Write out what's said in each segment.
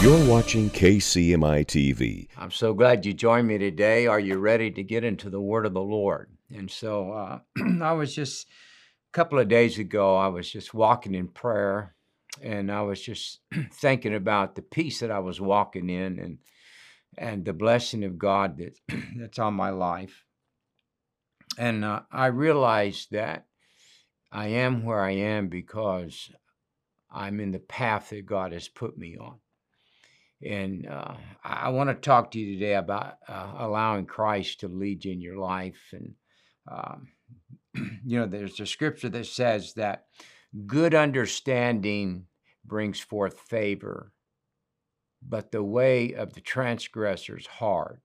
You're watching KCMI TV. I'm so glad you joined me today. Are you ready to get into the Word of the Lord? And so uh, I was just a couple of days ago, I was just walking in prayer and I was just thinking about the peace that I was walking in and and the blessing of God that that's on my life. And uh, I realized that I am where I am because I'm in the path that God has put me on. And uh, I want to talk to you today about uh, allowing Christ to lead you in your life. And, um, you know, there's a scripture that says that good understanding brings forth favor, but the way of the transgressor is hard.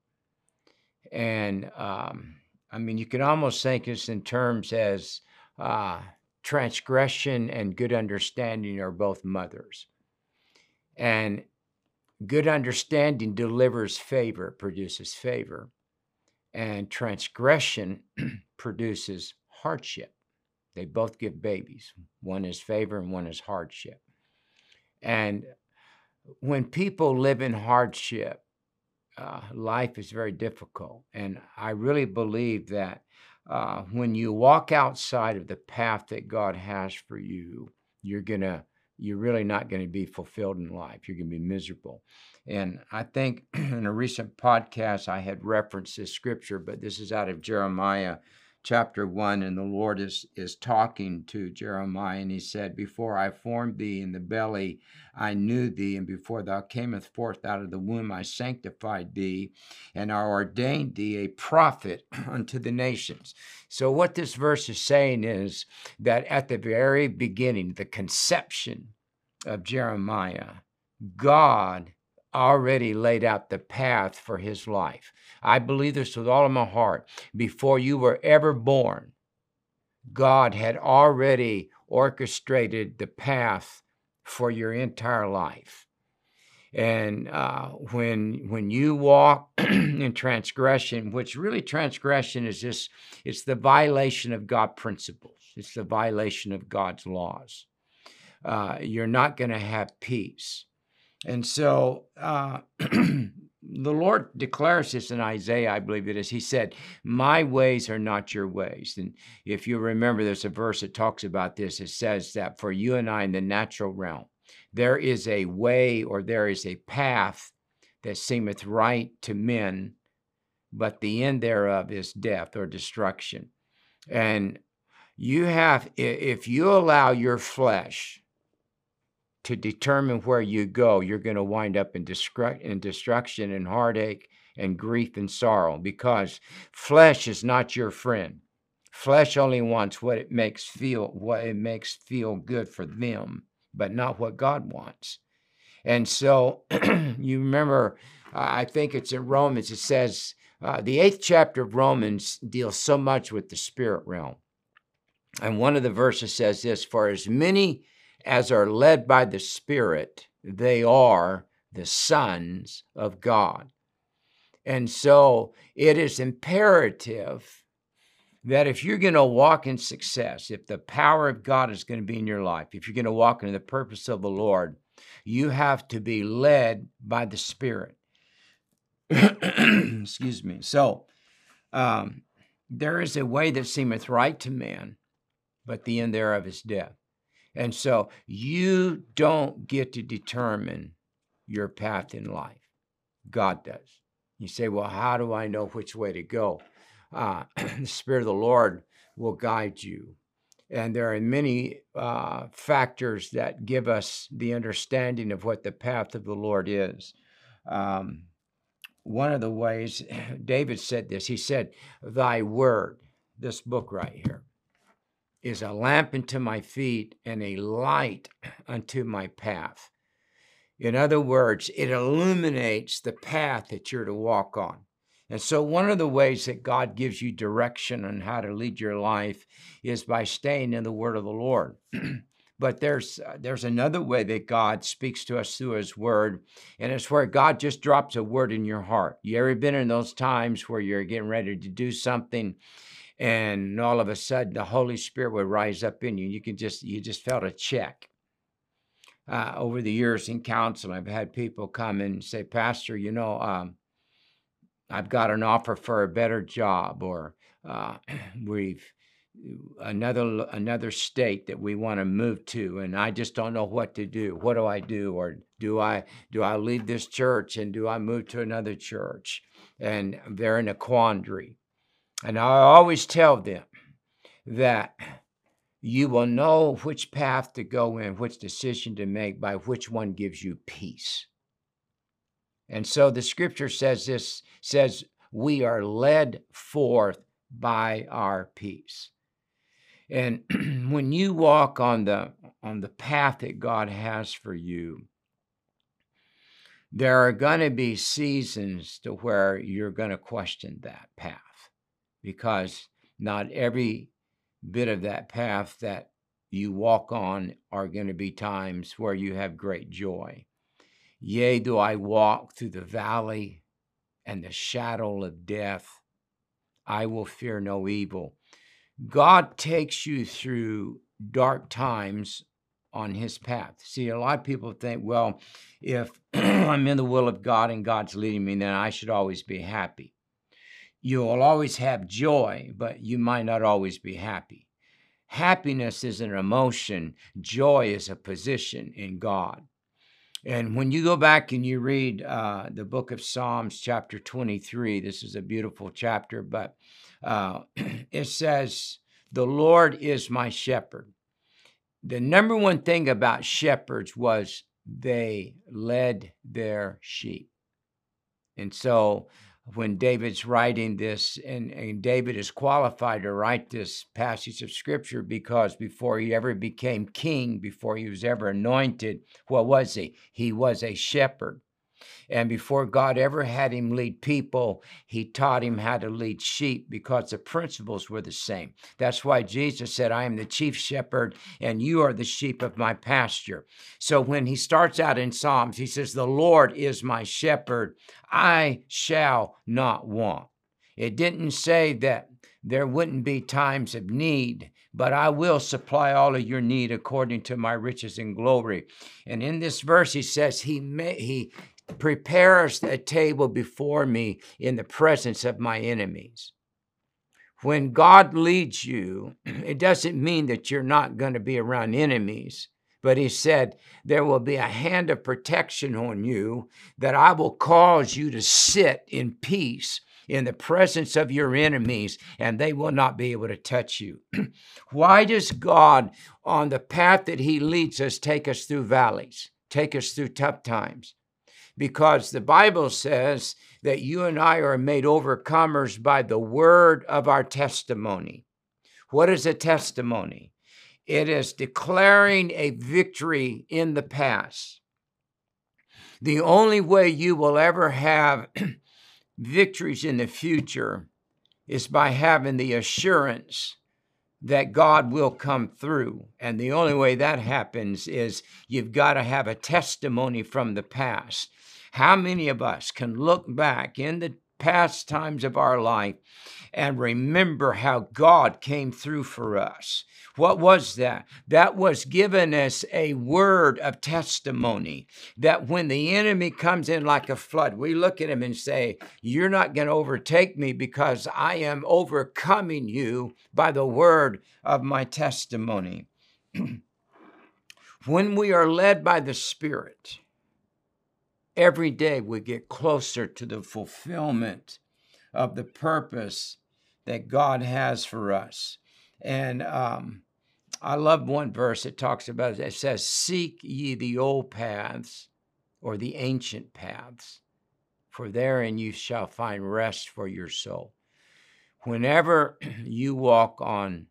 And um, I mean, you can almost think this in terms as uh, transgression and good understanding are both mothers. And Good understanding delivers favor, produces favor, and transgression produces hardship. They both give babies. One is favor and one is hardship. And when people live in hardship, uh, life is very difficult. And I really believe that uh, when you walk outside of the path that God has for you, you're going to you're really not going to be fulfilled in life. You're going to be miserable. And I think in a recent podcast, I had referenced this scripture, but this is out of Jeremiah chapter 1 and the lord is is talking to jeremiah and he said before i formed thee in the belly i knew thee and before thou camest forth out of the womb i sanctified thee and i ordained thee a prophet unto the nations so what this verse is saying is that at the very beginning the conception of jeremiah god already laid out the path for his life. I believe this with all of my heart. Before you were ever born, God had already orchestrated the path for your entire life. And uh, when when you walk in transgression, which really transgression is just it's the violation of God principles. It's the violation of God's laws. Uh, you're not going to have peace. And so uh, the Lord declares this in Isaiah, I believe it is. He said, My ways are not your ways. And if you remember, there's a verse that talks about this. It says that for you and I in the natural realm, there is a way or there is a path that seemeth right to men, but the end thereof is death or destruction. And you have, if you allow your flesh, to determine where you go, you're going to wind up in, destru- in destruction and heartache and grief and sorrow because flesh is not your friend. Flesh only wants what it makes feel what it makes feel good for them, but not what God wants. And so you remember, uh, I think it's in Romans, it says, uh, the eighth chapter of Romans deals so much with the spirit realm. And one of the verses says this For as many as are led by the Spirit, they are the sons of God. And so it is imperative that if you're going to walk in success, if the power of God is going to be in your life, if you're going to walk into the purpose of the Lord, you have to be led by the Spirit. Excuse me. So, um, there is a way that seemeth right to man, but the end thereof is death. And so you don't get to determine your path in life. God does. You say, well, how do I know which way to go? Uh, the Spirit of the Lord will guide you. And there are many uh, factors that give us the understanding of what the path of the Lord is. Um, one of the ways, David said this, he said, Thy word, this book right here, is a lamp unto my feet and a light unto my path. In other words, it illuminates the path that you're to walk on. And so, one of the ways that God gives you direction on how to lead your life is by staying in the Word of the Lord. but there's uh, there's another way that God speaks to us through His Word, and it's where God just drops a word in your heart. You ever been in those times where you're getting ready to do something, and all of a sudden the holy spirit would rise up in you you can just you just felt a check. Uh, over the years in counseling, I've had people come and say, Pastor, you know, um, I've got an offer for a better job, or uh, we've another another state that we want to move to and i just don't know what to do. What do i do? Or do i do i leave this church and do i move to another church? And they're in a quandary and i always tell them that you will know which path to go in which decision to make by which one gives you peace. And so the scripture says this says we are led forth by our peace. And when you walk on the on the path that God has for you, there are going to be seasons to where you're going to question that path because not every bit of that path that you walk on are going to be times where you have great joy. Yea, do I walk through the valley and the shadow of death, I will fear no evil God takes you through dark times on his path. See, a lot of people think, well, if I'm in the will of God and God's leading me, then I should always be happy. You'll always have joy, but you might not always be happy. Happiness is an emotion, joy is a position in God. And when you go back and you read uh, the book of Psalms, chapter 23, this is a beautiful chapter, but uh, it says, The Lord is my shepherd. The number one thing about shepherds was they led their sheep. And so when David's writing this, and, and David is qualified to write this passage of scripture because before he ever became king, before he was ever anointed, what was he? He was a shepherd. And before God ever had him lead people, he taught him how to lead sheep because the principles were the same. That's why Jesus said, I am the chief shepherd and you are the sheep of my pasture. So when he starts out in Psalms, he says, The Lord is my shepherd, I shall not want. It didn't say that there wouldn't be times of need, but I will supply all of your need according to my riches and glory. And in this verse, he says, He may, he prepares a table before me in the presence of my enemies. When God leads you, it doesn't mean that you're not going to be around enemies. But he said, There will be a hand of protection on you, that I will cause you to sit in peace in the presence of your enemies, and they will not be able to touch you. Why does God, on the path that He leads us, take us through valleys, take us through tough times? Because the Bible says that you and I are made overcomers by the word of our testimony. What is a testimony? It is declaring a victory in the past. The only way you will ever have victories in the future is by having the assurance that God will come through. And the only way that happens is you've got to have a testimony from the past. How many of us can look back in the past times of our life and remember how God came through for us? What was that? That was given us a word of testimony that when the enemy comes in like a flood, we look at him and say, You're not going to overtake me because I am overcoming you by the word of my testimony. when we are led by the Spirit, every day we get closer to the fulfillment of the purpose that God has for us. And um, I love one verse that talks about it. It says, Seek ye the old paths or the ancient paths, for therein you shall find rest for your soul. Whenever you walk on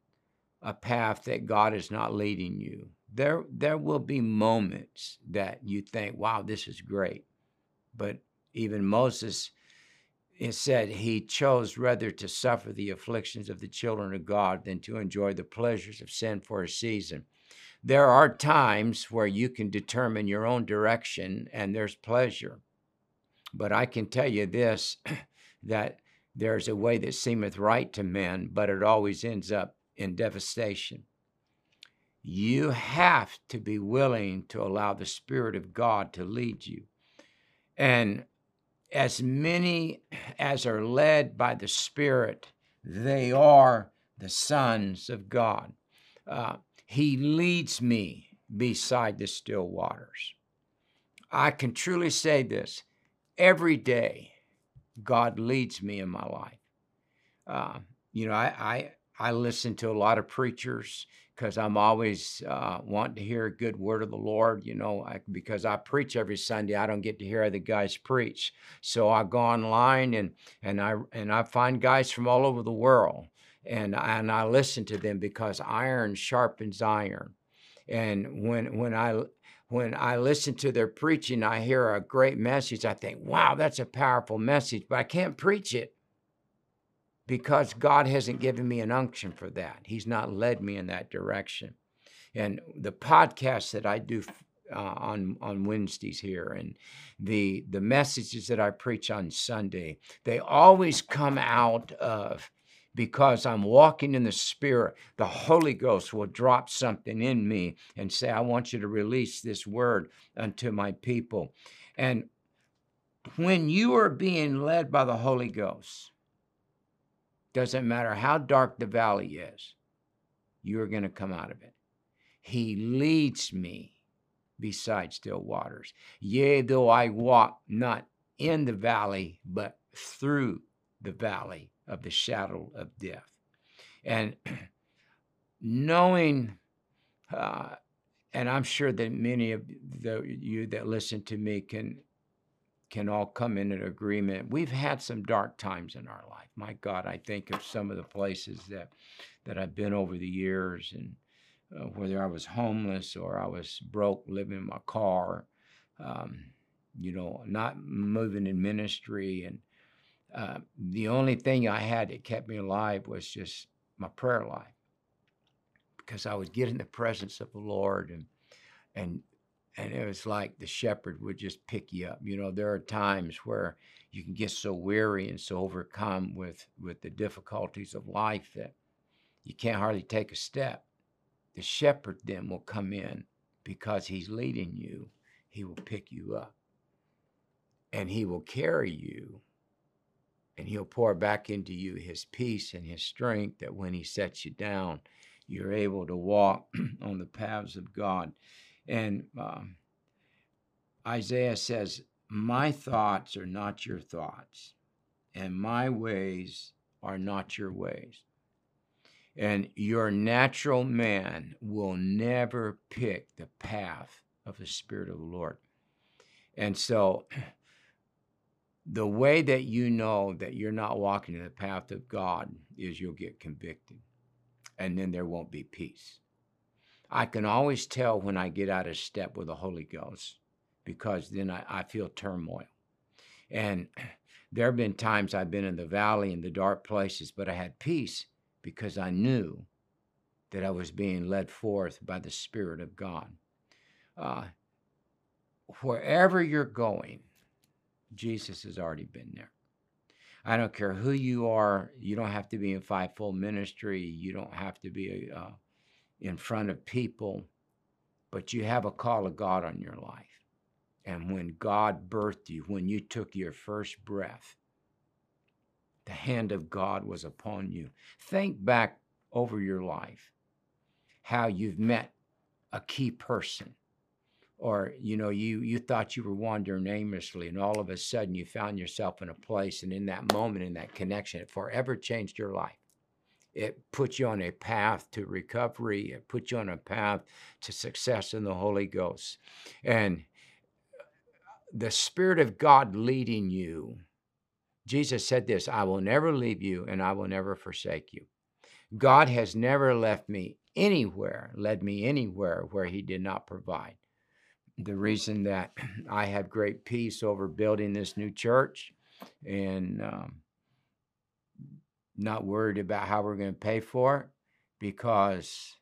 a path that God is not leading you, there, there will be moments that you think, wow, this is great. But even Moses, it said he chose rather to suffer the afflictions of the children of God than to enjoy the pleasures of sin for a season. There are times where you can determine your own direction and there's pleasure. But I can tell you this that there's a way that seemeth right to men, but it always ends up in devastation. you have to be willing to allow the Spirit of God to lead you. And as many as are led by the Spirit, they are the sons of God. Uh, he leads me beside the still waters. I can truly say this every day, God leads me in my life. Uh, you know, I, I, listen to a lot of preachers because I'm always uh, wanting to hear a good word of the Lord, you know, I, because I preach every Sunday. I don't get to hear other guys preach. So I go online and, and, I, and I find guys from all over the world and, and I listen to them because iron sharpens iron. And when, when I, when I listen to their preaching, I hear a great message. I think, wow, that's a powerful message, but I can't preach it because God hasn't given me an unction for that. He's not led me in that direction. And the podcasts that I do uh, on on Wednesdays here, and the the messages that I preach on Sunday, they always come out of because I'm walking in the Spirit. The Holy Ghost will drop something in me and say, "I want you to release this word unto my people." And when you are being led by the Holy Ghost, doesn't matter how dark the valley is, you're going to come out of it. He leads me beside still waters. Yea, though I walk not in the valley, but through the valley of the shadow of death. And knowing, uh, and I'm sure that many of the, you that listen to me can can all come in an agreement. We've had some dark times in our life. My God, I think of some of the places that that I've been over the years, and uh, whether I was homeless or I was broke, living in my car, um, you know, not moving in ministry, and uh, the only thing I had that kept me alive was just my prayer life, because I would get in the presence of the Lord and and and it was like the shepherd would just pick you up. You know, there are times where you can get so weary and so overcome with with the difficulties of life that you can't hardly take a step. The shepherd then will come in because he's leading you. He will pick you up. And he will carry you. And he'll pour back into you his peace and his strength that when he sets you down, you're able to walk on the paths of God. And um, Isaiah says, My thoughts are not your thoughts, and my ways are not your ways. And your natural man will never pick the path of the Spirit of the Lord. And so, the way that you know that you're not walking in the path of God is you'll get convicted, and then there won't be peace. I can always tell when I get out of step with the Holy Ghost because then I, I feel turmoil. And there have been times I've been in the valley in the dark places, but I had peace because I knew that I was being led forth by the Spirit of God. Uh, wherever you're going, Jesus has already been there. I don't care who you are. You don't have to be in fivefold ministry. You don't have to be a uh, in front of people, but you have a call of God on your life. And when God birthed you, when you took your first breath, the hand of God was upon you. Think back over your life how you've met a key person or you know you you thought you were wandering aimlessly and all of a sudden you found yourself in a place and in that moment in that connection it forever changed your life it puts you on a path to recovery. It puts you on a path to success in the Holy Ghost. And the Spirit of God leading you. Jesus said this I will never leave you and I will never forsake you. God has never left me anywhere, led me anywhere where He did not provide. The reason that I have great peace over building this new church and um, not worried about how we're going to pay for it because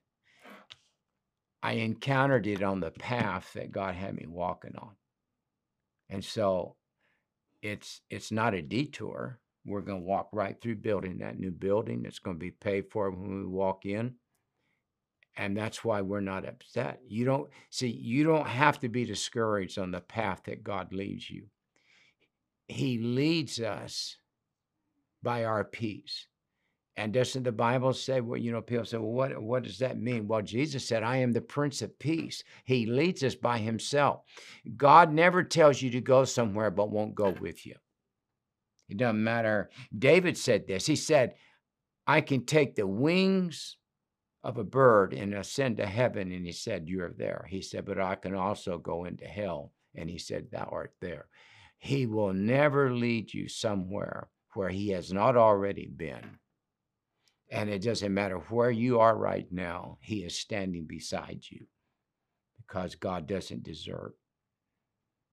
I encountered it on the path that God had me walking on. And so it's it's not a detour. We're going to walk right through building that new building. It's going to be paid for when we walk in. And that's why we're not upset. You don't see, you don't have to be discouraged on the path that God leads you. He leads us by our peace. And doesn't the Bible say, well, you know, people say, well, what, what does that mean? Well, Jesus said, I am the Prince of Peace. He leads us by himself. God never tells you to go somewhere but won't go with you. It doesn't matter. David said this. He said, I can take the wings of a bird and ascend to heaven. And he said, You're there. He said, But I can also go into hell. And he said, Thou art there. He will never lead you somewhere where he has not already been. And it doesn't matter where you are right now, He is standing beside you because God doesn't desert.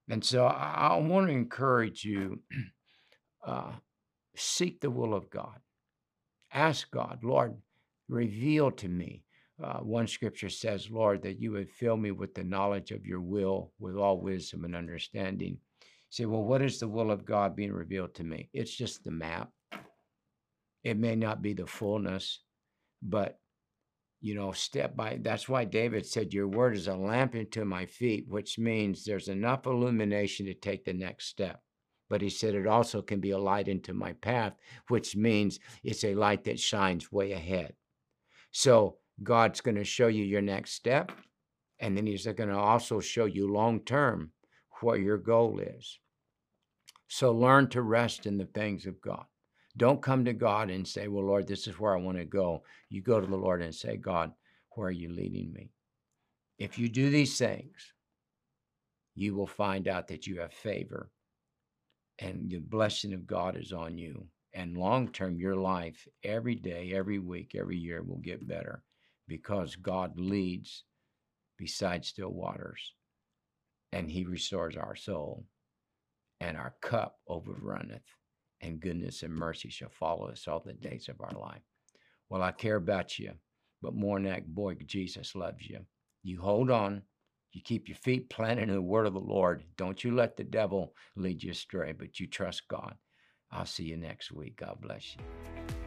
And so I, I want to encourage you uh, seek the will of God. Ask God, Lord, reveal to me. Uh, one scripture says, Lord, that you would fill me with the knowledge of your will, with all wisdom and understanding. Say, well, what is the will of God being revealed to me? It's just the map. It may not be the fullness, but you know, step by that's why David said, Your word is a lamp into my feet, which means there's enough illumination to take the next step. But he said it also can be a light into my path, which means it's a light that shines way ahead. So God's going to show you your next step, and then he's going to also show you long term what your goal is. So learn to rest in the things of God. Don't come to God and say, Well, Lord, this is where I want to go. You go to the Lord and say, God, where are you leading me? If you do these things, you will find out that you have favor and the blessing of God is on you. And long term, your life, every day, every week, every year will get better because God leads beside still waters and he restores our soul and our cup overrunneth and goodness and mercy shall follow us all the days of our life. Well, I care about you, but more than that, boy, Jesus loves you. You hold on. You keep your feet planted in the word of the Lord. Don't you let the devil lead you astray, but you trust God. I'll see you next week. God bless you.